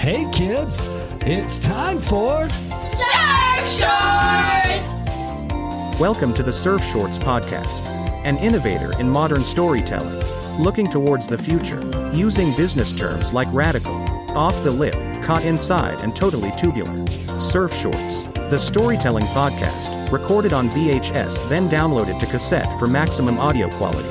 Hey kids, it's time for Surf Shorts! Welcome to the Surf Shorts Podcast, an innovator in modern storytelling, looking towards the future, using business terms like radical, off the lip, caught inside, and totally tubular. Surf Shorts, the storytelling podcast, recorded on VHS, then downloaded to cassette for maximum audio quality.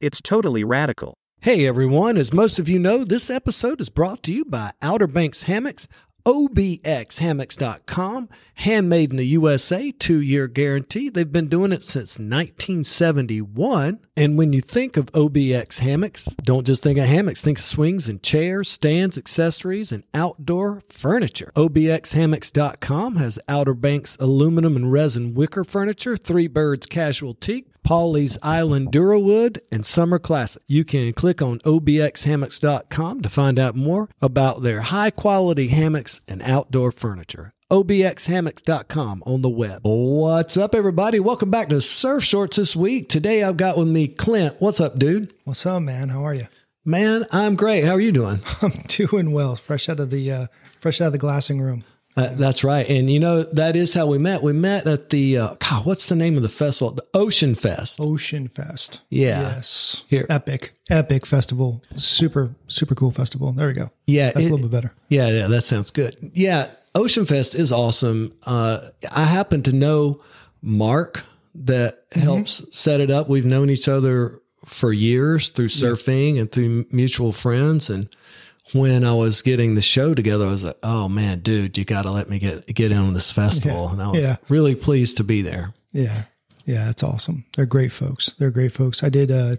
It's totally radical. Hey everyone, as most of you know, this episode is brought to you by Outer Banks Hammocks, obxhammocks.com, handmade in the USA, two year guarantee. They've been doing it since 1971. And when you think of OBX hammocks, don't just think of hammocks, think swings and chairs, stands, accessories, and outdoor furniture. OBXhammocks.com has Outer Banks aluminum and resin wicker furniture, Three Birds casual teak, Pawleys Island Durawood, and Summer Classic. You can click on obxhammocks.com to find out more about their high quality hammocks and outdoor furniture. obxhammocks.com on the web. What's up, everybody? Welcome back to Surf Shorts this week. Today I've got with me Clint. What's up, dude? What's up, man? How are you? Man, I'm great. How are you doing? I'm doing well. Fresh out of the uh, fresh out of the glassing room. Uh, that's right. And you know, that is how we met. We met at the, uh, God, what's the name of the festival? The Ocean Fest. Ocean Fest. Yeah. Yes. Here. Epic. Epic festival. Super, super cool festival. There we go. Yeah. That's it- a little bit better. Yeah, yeah, that sounds good. Yeah, Ocean Fest is awesome. Uh, I happen to know Mark that helps set it up. We've known each other for years through surfing and through mutual friends. And when I was getting the show together, I was like, "Oh man, dude, you got to let me get get in on this festival." Yeah. And I was Yeah. really pleased to be there. Yeah. Yeah. It's awesome. They're great folks. They're great folks. I did, uh,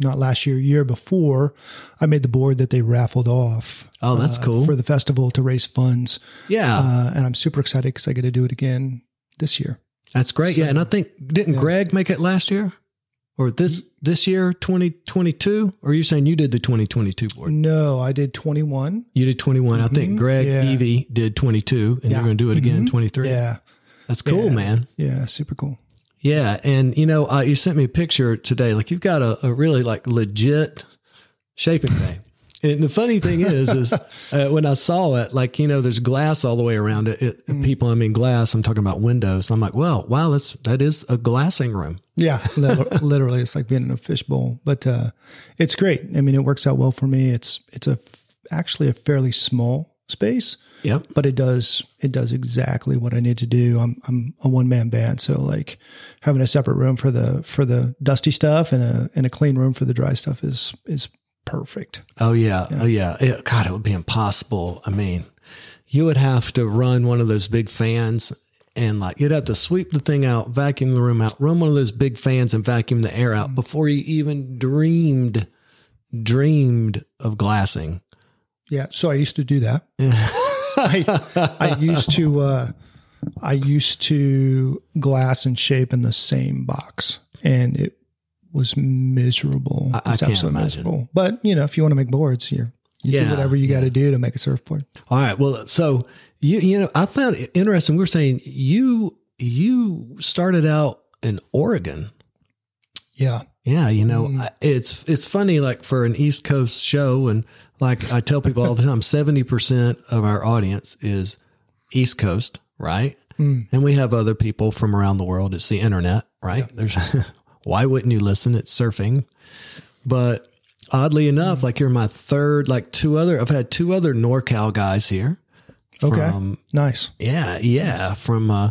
not last year, year before, I made the board that they raffled off. Oh, that's uh, cool. For the festival to raise funds. Yeah, Uh, and I'm super excited because I get to do it again this year. that's great. yeah, and I think didn't Greg make it last year? Or this this year, twenty twenty two? Or are you saying you did the twenty twenty two board? No, I did 21. You did 21. I think Greg Yeah. Evie did 22, and Yeah. you're going to do it again, Mhm. 23. Yeah. That's cool, Yeah. man. Yeah. Super cool. Yeah. And, you know, uh, you sent me a picture today. Like, you've got a, a really like legit shaping bay. And the funny thing is, is uh, when I saw it, like, you know, there's glass all the way around it. it Mm-hmm. People, I mean, glass, I'm talking about windows. I'm like, well, wow, that's, that is a glassing room. Yeah, literally, it's like being in a fishbowl. But uh, it's great. I mean, it works out well for me. It's it's a actually a fairly small space, Yep. but it does it does exactly what I need to do. I'm I'm a one man band, so like having a separate room for the for the dusty stuff and a and a clean room for the dry stuff is is perfect. Oh yeah, oh yeah. It- God, it would be impossible. I mean, you would have to run one of those big fans, and like you'd have to sweep the thing out, vacuum the room out, run one of those big fans, and vacuum the air out before you even dreamed dreamed of glassing. Yeah, so I used to do that. I I used to uh, I used to glass and shape in the same box, and it was miserable. I- I was can't absolutely imagine. miserable. But you know, if you want to make boards, you're you Yeah, do whatever you got to do to make a surfboard. All right. Well, so you you know, I found it interesting. We were saying you you started out in Oregon. Yeah, Yeah, you know, Mm. I- it's it's funny like for an East Coast show and like I tell people all the time 70% of our audience is East Coast, right? Mm. And we have other people from around the world. It's the internet, right? There's why wouldn't you listen? It's surfing. But oddly enough, like you're my third like two other I've had two other NorCal guys here. okay, From, nice. yeah, yeah, from uh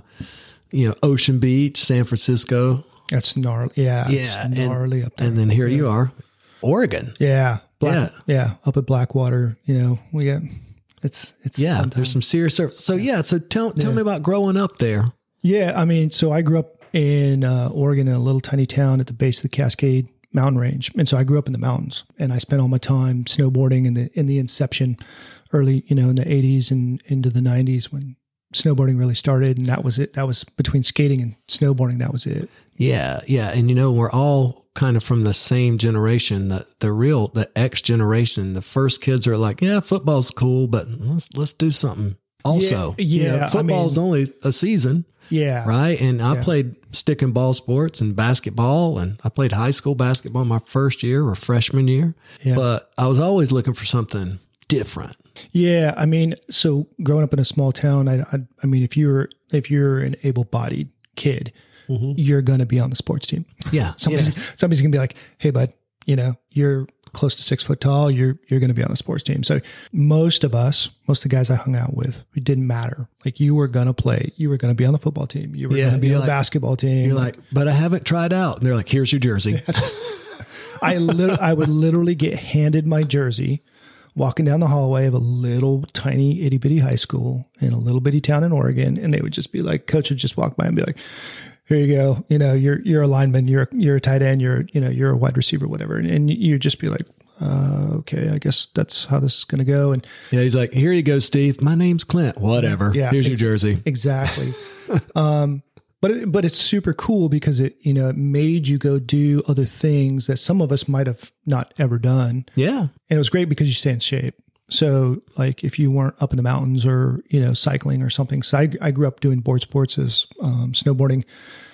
you know, Ocean Beach, San Francisco, That's gnarly. Yeah, Yeah, it's and- gnarly up there. and then here you are, Oregon. yeah, Black, Yeah. yeah, up at Blackwater. You know, we get it's it's Yeah, there's some serious surf. So yeah, so tell tell me about growing up there. Yeah, I mean, so I grew up in uh, Oregon in a little tiny town at the base of the Cascade Mountain Range, and so I grew up in the mountains, and I spent all my time snowboarding in the in the inception, early you know in the '80s and into the '90s when snowboarding really started, and that was it. That was between skating and snowboarding. That was it. Yeah, yeah, and you know we're all kind of from the same generation. The the real the X generation. The first kids are like, yeah, football's cool, but let's let's do something also. Yeah, You know, yeah, I football's mean- only a season, Yeah, right? And I Yeah. played stick and ball sports and basketball, and I played high school basketball my first year or freshman year. Yeah. But I was always looking for something different. Yeah, I mean, so growing up in a small town, I, I, I mean, if you're if you're an able-bodied kid, mm-hmm. you're going to be on the sports team. Yeah. Somebody's yeah. somebody's going to be like, "Hey, bud, you know, you're close to six foot tall. You're you're going to be on the sports team." So most of us, most of the guys I hung out with, it didn't matter. Like you were going to play. You were going to be on the football team. You were Yeah, going to be on you're the like- basketball team. You're like, but I haven't tried out. And they're like, here's your jersey. I lit- I would literally get handed my jersey walking down the hallway of a little tiny itty bitty high school in a little bitty town in Oregon, and they would just be like, coach would just walk by and be like, "Here you go, you know, you're you're a lineman, you're you're a tight end, you're you know you're a wide receiver, whatever," and, and you'd just be like. Uh, okay, I guess that's how this is going to go. And yeah. He's like, here you go, Steve. My name's Clint. Whatever. Yeah, Here's your jersey. exactly. um, but it, but it's super cool because it you know it made you go do other things that some of us might have not ever done. Yeah. and it was great because you stay in shape. So, like, if you weren't up in the mountains or you know cycling or something, so I, I grew up doing board sports as um, snowboarding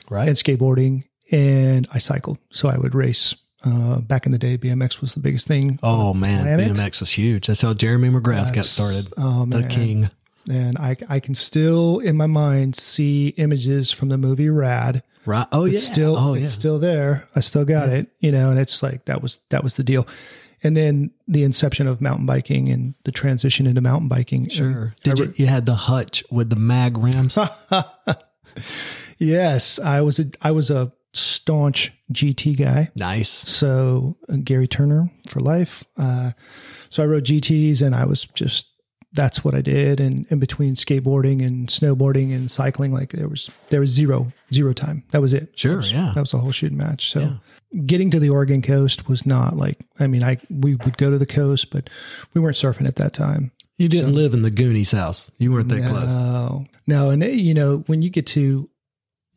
Right. and skateboarding, and I cycled. So I would race. Uh, back in the day, BMX was the biggest thing, oh, man. planet. BMX was huge. That's how Jeremy McGrath got started. oh, the king. and I I can still in my mind see images from the movie Rad. Right. Oh, yeah. It's still oh, yeah. still there. I still got it, you know, and it's like that was that was the deal. And then the inception of mountain biking and the transition into mountain biking. Sure. Did you, you had the hutch with the mag rims? Yes, I was a I was a staunch GT guy. nice. So uh, Gary Turner for life. Uh, so I rode GTS, and I was just that's what I did. And in between skateboarding and snowboarding and cycling, like there was there was zero zero time. That was it. Sure, That was, yeah. That was a whole shooting match. So getting to the Oregon coast was not like I mean I we would go to the coast, but we weren't surfing at that time. You didn't live in the Goonies house. You weren't that close. No, no, and it- you know when you get to,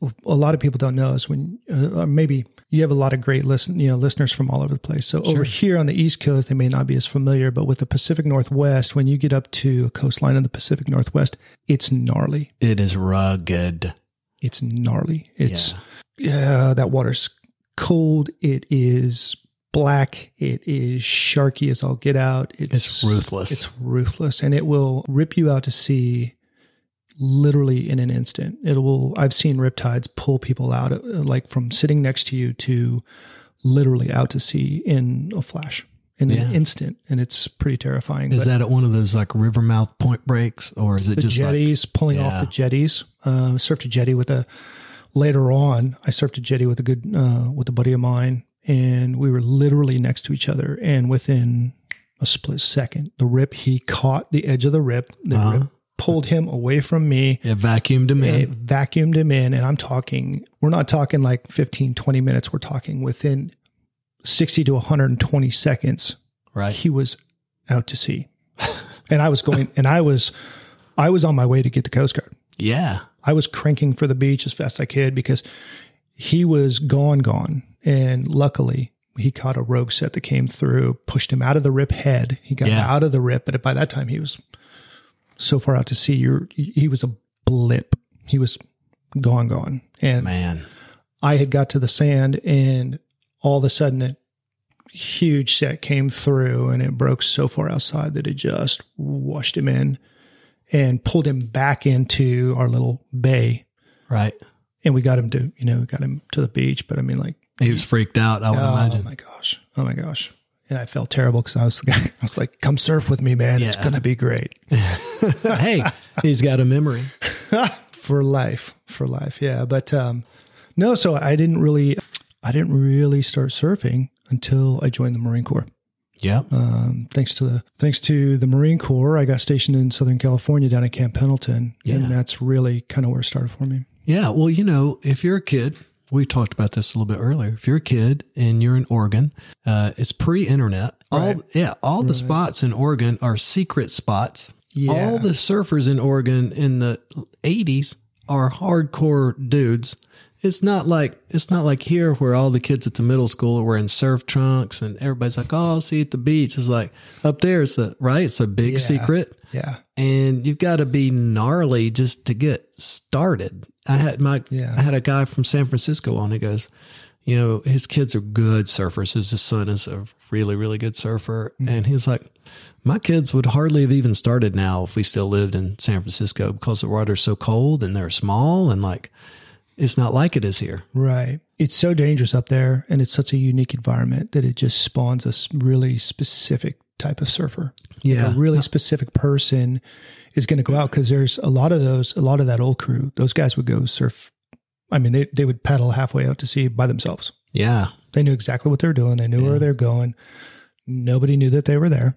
a lot of people don't know is when uh, or maybe you have a lot of great listen, you know, listeners from all over the place. So over here on the East Coast, they may not be as familiar, but with the Pacific Northwest, when you get up to a coastline in the Pacific Northwest, it's gnarly. It is rugged. It's gnarly. It's yeah, that water's cold. It is black. It is sharky as all get out. It's ruthless. It's ruthless, and it will rip you out to sea literally in an instant. It will. I've seen riptides pull people out, uh, like from sitting next to you to literally out to sea in a flash, in Yeah. an instant, and it's pretty terrifying. Is But that at one of those like river mouth point breaks, or is it just like jetties pulling Yeah. off the jetties? Uh, surfed a jetty with a. Later on, I surfed a jetty with a good uh, with a buddy of mine, and we were literally next to each other. And within a split second, the rip he caught the edge of the rip. The Uh-huh. rip pulled him away from me. it vacuumed him It in? vacuumed him in, and I'm talking. We're not talking like 15, 20 minutes. We're talking within sixty to one hundred and twenty seconds Right. he was out to sea and i was going and i was i was on my way to get the coast guard Yeah. i was cranking for the beach as fast as i could because he was gone gone and luckily he caught a rogue set that came through pushed him out of the rip head he got Yeah. out of the rip but by that time he was so far out to sea you're he was a blip he was gone gone and Man. I had got to the sand and all of a sudden a huge set came through and it broke so far outside that it just washed him in and pulled him back into our little bay. Right. And we got him to, you know, got him to the beach. But I mean, like, He was freaked out, I would oh imagine. Oh my gosh. Oh my gosh. And I felt terrible because I was the guy, I was like, come surf with me, man. It's going to be great hey, he's got a memory. for life, for life. Yeah. But, um, no, so I didn't really, I didn't really start surfing until I joined the Marine Corps. Yeah. um, thanks to the thanks to the Marine Corps, I got stationed in Southern California down at Camp Pendleton, Yeah. and that's really kind of where it started for me. Yeah. Well, you know, if you're a kid, we talked about this a little bit earlier. If you're a kid and you're in Oregon, uh, it's pre-internet. All Right. yeah, all the spots in Oregon are secret spots. Yeah. All the surfers in Oregon in the 80s are hardcore dudes. It's not like it's not like here where all the kids at the middle school are wearing surf trunks and everybody's like, "Oh, I'll see you at the beach." It's like up there, it's a right. It's a big Yeah. secret Yeah, and you've got to be gnarly just to get started. I had my Yeah. I had a guy from San Francisco on. He goes, you know, his kids are good surfers. His son is a really, really good surfer. Mm-hmm. And he was like, my kids would hardly have even started now if we still lived in San Francisco because the water's so cold and they're small and like, it's not like it is here. Right. It's so dangerous up there and it's such a unique environment that it just spawns a really specific type of surfer. Yeah. A really specific person is going to go out because there's a lot of those, a lot of that old crew, those guys would go surf. I mean, they, they would paddle halfway out to sea by themselves. Yeah. They knew exactly what they were doing. They knew where they're going. Nobody knew that they were there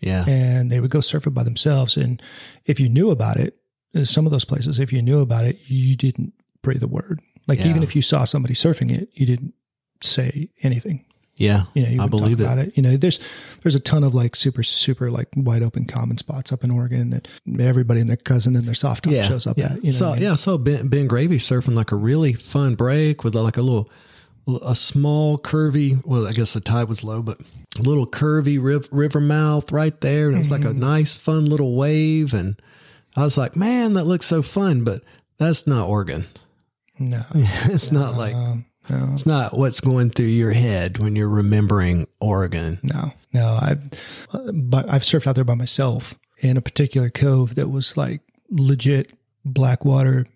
Yeah. and they would go surf it by themselves. And if you knew about it, uh, some of those places, if you knew about it, you didn't breathe a word. Like Yeah. even if you saw somebody surfing it, you didn't say anything. Yeah. You know, you I believe talk it. about it. You know, there's there's a ton of like super super like wide open common spots up in Oregon that everybody and their cousin and their soft top yeah, shows up yeah. at. You know, so I mean? yeah, so Ben, ben Gravy surfing like a really fun break with like a little, a small curvy. Well, I guess the tide was low, but a little curvy riv, river mouth right there, and it was like Mm-hmm. a nice, fun little wave. And I was like, man, that looks so fun, but that's not Oregon. no, it's not like um, no, it's not what's going through your head when you're remembering Oregon. no, no. I've uh, but I've surfed out there by myself in a particular cove that was like legit black water,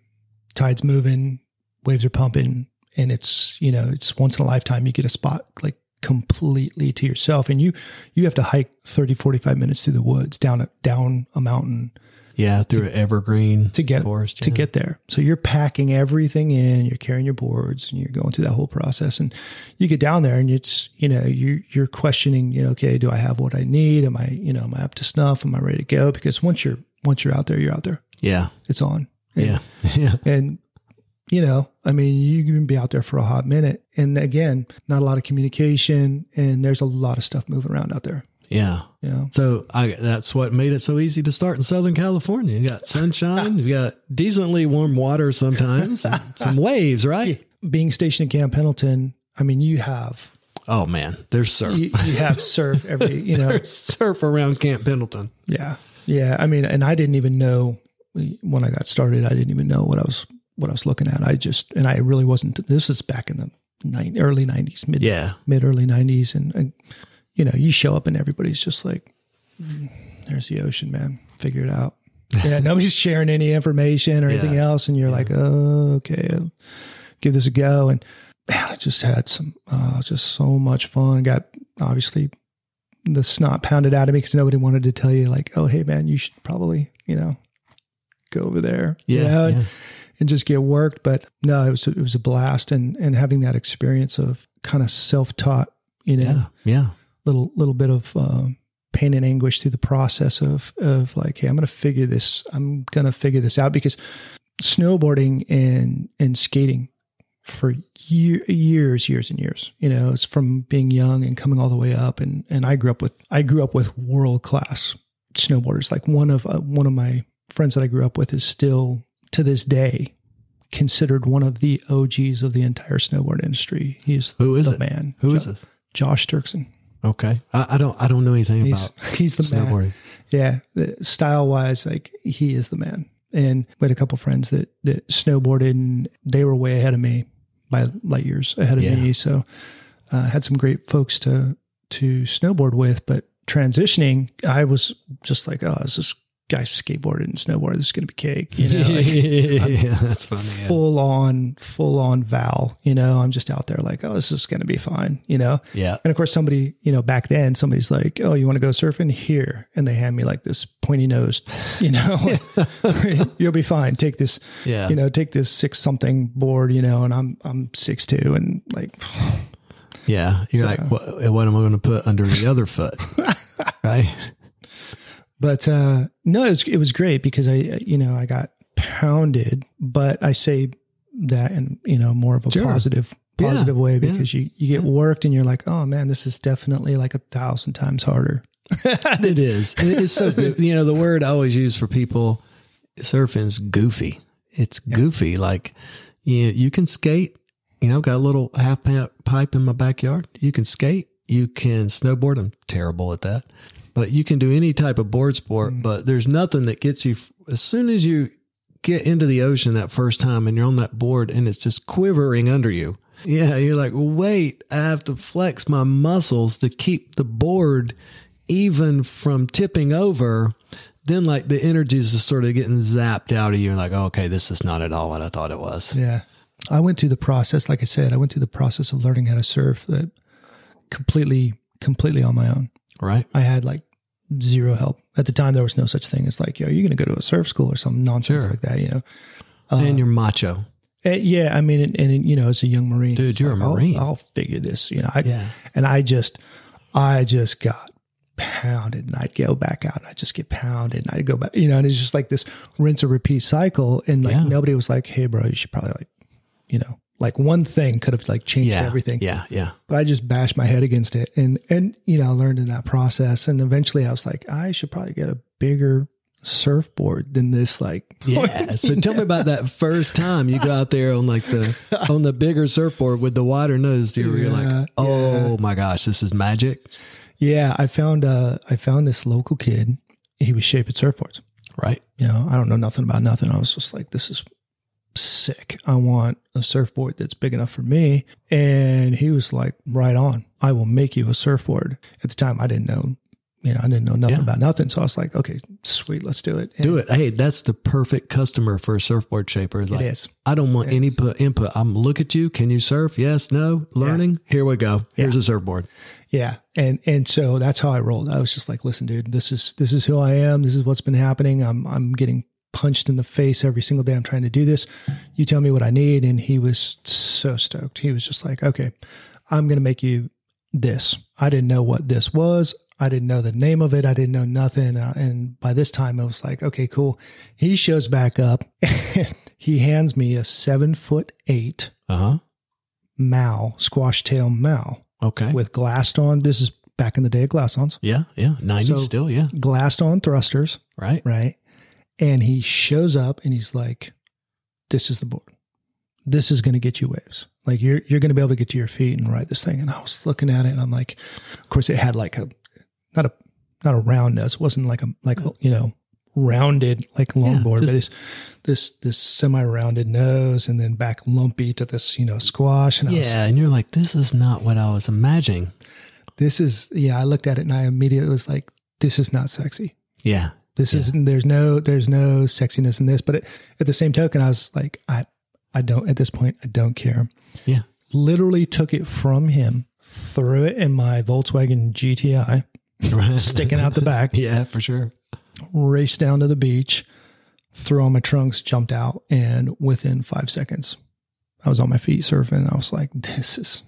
tides moving, waves are pumping, and it's you know it's once in a lifetime you get a spot like completely to yourself and you you have to hike 30 45 minutes through the woods down a down a mountain Yeah, through an evergreen to get forest. to get there. So you're packing everything in, you're carrying your boards, and you're going through that whole process. And you get down there, and it's you know you you're questioning, you know, okay, do I have what I need? Am I you know am I up to snuff? Am I ready to go? Because once you're once you're out there, you're out there. Yeah, It's on. And, yeah, yeah. and you know, I mean, you can be out there for a hot minute, and again, not a lot of communication, and there's a lot of stuff moving around out there. Yeah. Know, So I, that's what made it so easy to start in Southern California. You got sunshine, you got decently warm water sometimes, some waves, right? being stationed in Camp Pendleton, I mean, you have Oh man, there's surf. you, you have surf every you know There's surf around Camp Pendleton. Yeah. Yeah. I mean, and I didn't even know when I got started, I didn't even know what I was, what I was looking at. I just, and I really wasn't, this is back in the nine, early nineties, mid, Yeah. mid early nineties. And, and, you know, you show up and everybody's just like, "Mm, there's the ocean, man. Figure it out. Yeah. nobody's sharing any information or anything Yeah. else. And you're like, oh, okay, I'll give this a go. And man, I just had some, uh, just so much fun. Got obviously the snot pounded out of me because nobody wanted to tell you like, oh, hey man, you should probably, you know, go over there, you Yeah, know, and, yeah. and just get worked. But no, it was it was a blast, and and having that experience of kind of self taught, you know, Yeah. Little little bit of uh, pain and anguish through the process of of like, hey, I'm going to figure this, I'm going to figure this out because snowboarding and and skating for year, years, years and years. You know, it's from being young and coming all the way up. And and I grew up with I grew up with world class snowboarders. Like one of uh, one of my friends that I grew up with is still to this day considered one of the OGs of the entire snowboard industry. He's Who is the it? man. Who Jo- is this? Josh Turkson. Okay. I, I don't. I don't know anything He's about he's the man. snowboarding. Yeah, style wise, like he is the man. And we had a couple friends that that snowboarded, and they were way ahead of me by light years ahead of Yeah. me. So uh, had some great folks to to snowboard with. But transitioning, I was just like, oh, this is guy skateboarded and snowboarded. This is going to be cake. You know, like, yeah, that's funny. yeah. full on, full on Val. You know, I'm just out there like, oh, this is going to be fine. You know, Yeah. and of course, somebody, you know, back then, somebody's like, "Oh, you want to go surfing here?" And they hand me like this pointy nosed, you know, you'll be fine. Take this, Yeah. you know, take this six something board, you know, and I'm I'm six two, and like, Yeah. You're like, what, what am I going to put under the other foot? right. But uh no, it was it was great because I, you know, I got pounded, but I say that in you know more of a Sure. positive Yeah. positive way Yeah. because you you get worked and you're like, oh man, this is definitely like a thousand times harder. It is. It is so good. You know, the word I always use for people surfing is goofy. It's goofy. Like you, you can skate. You know, got a little half pipe in my backyard. You can skate. You can snowboard. I'm terrible at that, but you can do any type of board sport. Mm-hmm. But there's nothing that gets you as soon as you get into the ocean that first time and you're on that board and it's just quivering under you. Yeah, you're like, wait, I have to flex my muscles to keep the board even from tipping over. Then, like, the energy is just sort of getting zapped out of you. And like, oh, okay, this is not at all what I thought it was. Yeah. I went through the process, like I said, I went through the process of learning how to surf that completely, completely on my own. Right? I had like zero help. At the time, there was no such thing as like, yo, you're going to go to a surf school or some nonsense Sure. like that, you know? and you're macho. Uh, yeah, I mean, and, and you know, as a young Marine, Dude, you're a like, I'll- Marine. I'll, figure this, you know. I, Yeah. And I just, I just got pounded, and I'd go back out, and I'd just get pounded, and I'd go back, you know. And it's just like this rinse and repeat cycle, and like Yeah. nobody was like, "Hey, bro, you should probably like, you know, like one thing could have like changed Yeah. everything." Yeah. Yeah. But I just bashed my head against it, and and you know, I learned in that process, and eventually I was like, I should probably get a bigger surfboard than this, like Yeah. So tell me about that first time you go out there on like the on the bigger surfboard with the wider nose. Yeah, like, oh my gosh, this is magic. Yeah, I found uh I found this local kid. He was shaping surfboards. Right. You know, I don't know nothing about nothing. I was just like, this is sick. I want a surfboard that's big enough for me. And he was like, right on. I will make you a surfboard. At the time, I didn't know, you know, I didn't know nothing Yeah. about nothing. So I was like, okay, sweet, let's do it. And Do it. Hey, that's the perfect customer for a surfboard shaper. Like, It is. I don't want any pu- input. I'm look at you. Can you surf? Yes, no. Learning. Here we go. Here's a surfboard. Yeah. And and so that's how I rolled. I was just like, listen, dude, this is this is who I am. This is what's been happening. I'm I'm getting punched in the face every single day. I'm trying to do this. You tell me what I need. And he was so stoked. He was just like, okay, I'm gonna make you this. I didn't know what this was. I didn't know the name of it. I didn't know nothing. Uh, And by this time, I was like, okay, cool. He shows back up and he hands me a seven foot eight Uh huh. Mal, squash tail Mal Okay. with glassed on. This is back in the day of glass ons. yeah. Yeah. 90 So- still. Yeah. Glassed on thrusters, Right. right? And he shows up and he's like, This is the board. This is going to get you waves. Like you're you're going to be able to get to your feet and ride this thing. And I was looking at it and I'm like, of course it had like a not a not a round nose. It wasn't like a like you know rounded like longboard, just- but it's this this semi-rounded nose and then back lumpy to this you know squash. And I was Yeah. And you're like, this is not what I was imagining. this is yeah. I looked at it and I immediately was like, this is not sexy. Yeah. This isn't there's no there's no sexiness in this, but it, at the same token, I was like, I I don't at this point I don't care. Yeah. Literally took it from him, threw it in my Volkswagen GTI, Right. sticking out the back, yeah, for sure. raced down to the beach, threw on my trunks, jumped out, and within five seconds, I was on my feet surfing. I was like, this is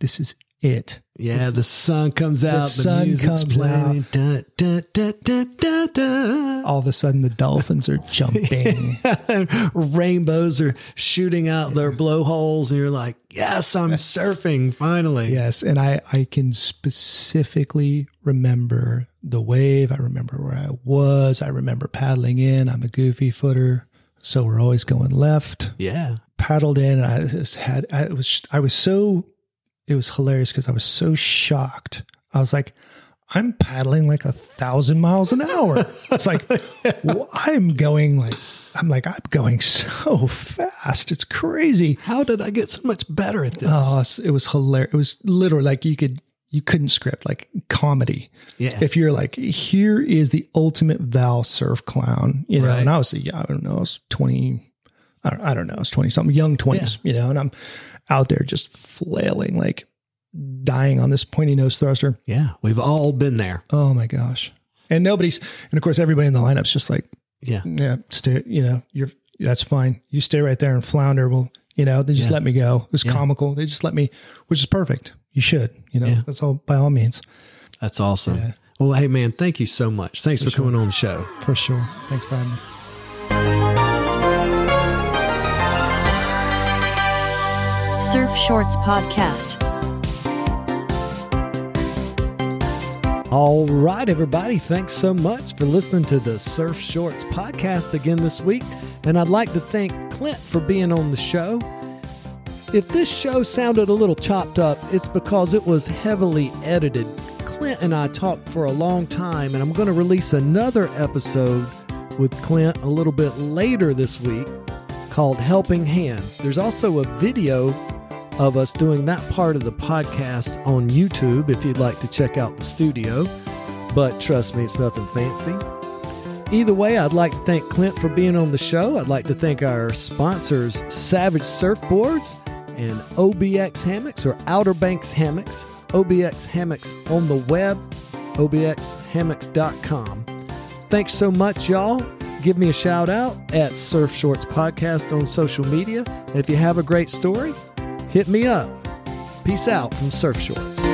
this is it. Yeah, the sun comes out, the, sun comes playing. Da, da, da, da, da, da. All of a sudden, the dolphins are jumping. Rainbows are shooting out their blowholes, and you're like, "Yes, I'm surfing finally." Yes, and I I can specifically remember the wave. I remember where I was. I remember paddling in. I'm a goofy footer, so we're always going left. yeah, Paddled in. And I just had. I was. I was so. It was hilarious because I was so shocked. I was like. I'm paddling like a thousand miles an hour. It's like well, I'm going like I'm like I'm going so fast. It's crazy. How did I get so much better at this? Oh, it was hilarious. It was literally like you could you couldn't script like comedy. Yeah. If you're like, here is the ultimate Val surf clown, you know, Right. and I was yeah, I don't know, I was twenty, I don't, I don't know, I was twenty something, young twenties, you know, and I'm out there just flailing like dying on this pointy nose thruster. yeah, we've all been there. Oh my gosh. And nobody's and of course everybody in the lineup's just like, Yeah, yeah, stay, you know, you're that's fine. You stay right there and flounder. Well, you know, they just Yeah. let me go. It was Yeah. comical. They just let me, which is perfect. You should, you know, Yeah. that's all by all means, that's awesome. Well, hey man, thank you so much. Thanks for, coming on the show. for sure. Thanks for having me. Surf Shorts Podcast. All right, everybody. Thanks so much for listening to the Surf Shorts podcast again this week. And I'd like to thank Clint for being on the show. If this show sounded a little chopped up, it's because it was heavily edited. Clint and I talked for a long time, and I'm going to release another episode with Clint a little bit later this week called Helping Hands. There's also a video of us doing that part of the podcast on YouTube if you'd like to check out the studio. But trust me, it's nothing fancy. Either way, I'd like to thank Clint for being on the show. I'd like to thank our sponsors, Savage Surfboards and OBX Hammocks or Outer Banks Hammocks. OBX Hammocks on the web, obxhammocks.com. Thanks so much, y'all. Give me a shout out at Surf Shorts Podcast on social media. And if you have a great story, hit me up. Peace out from Surf Shorts.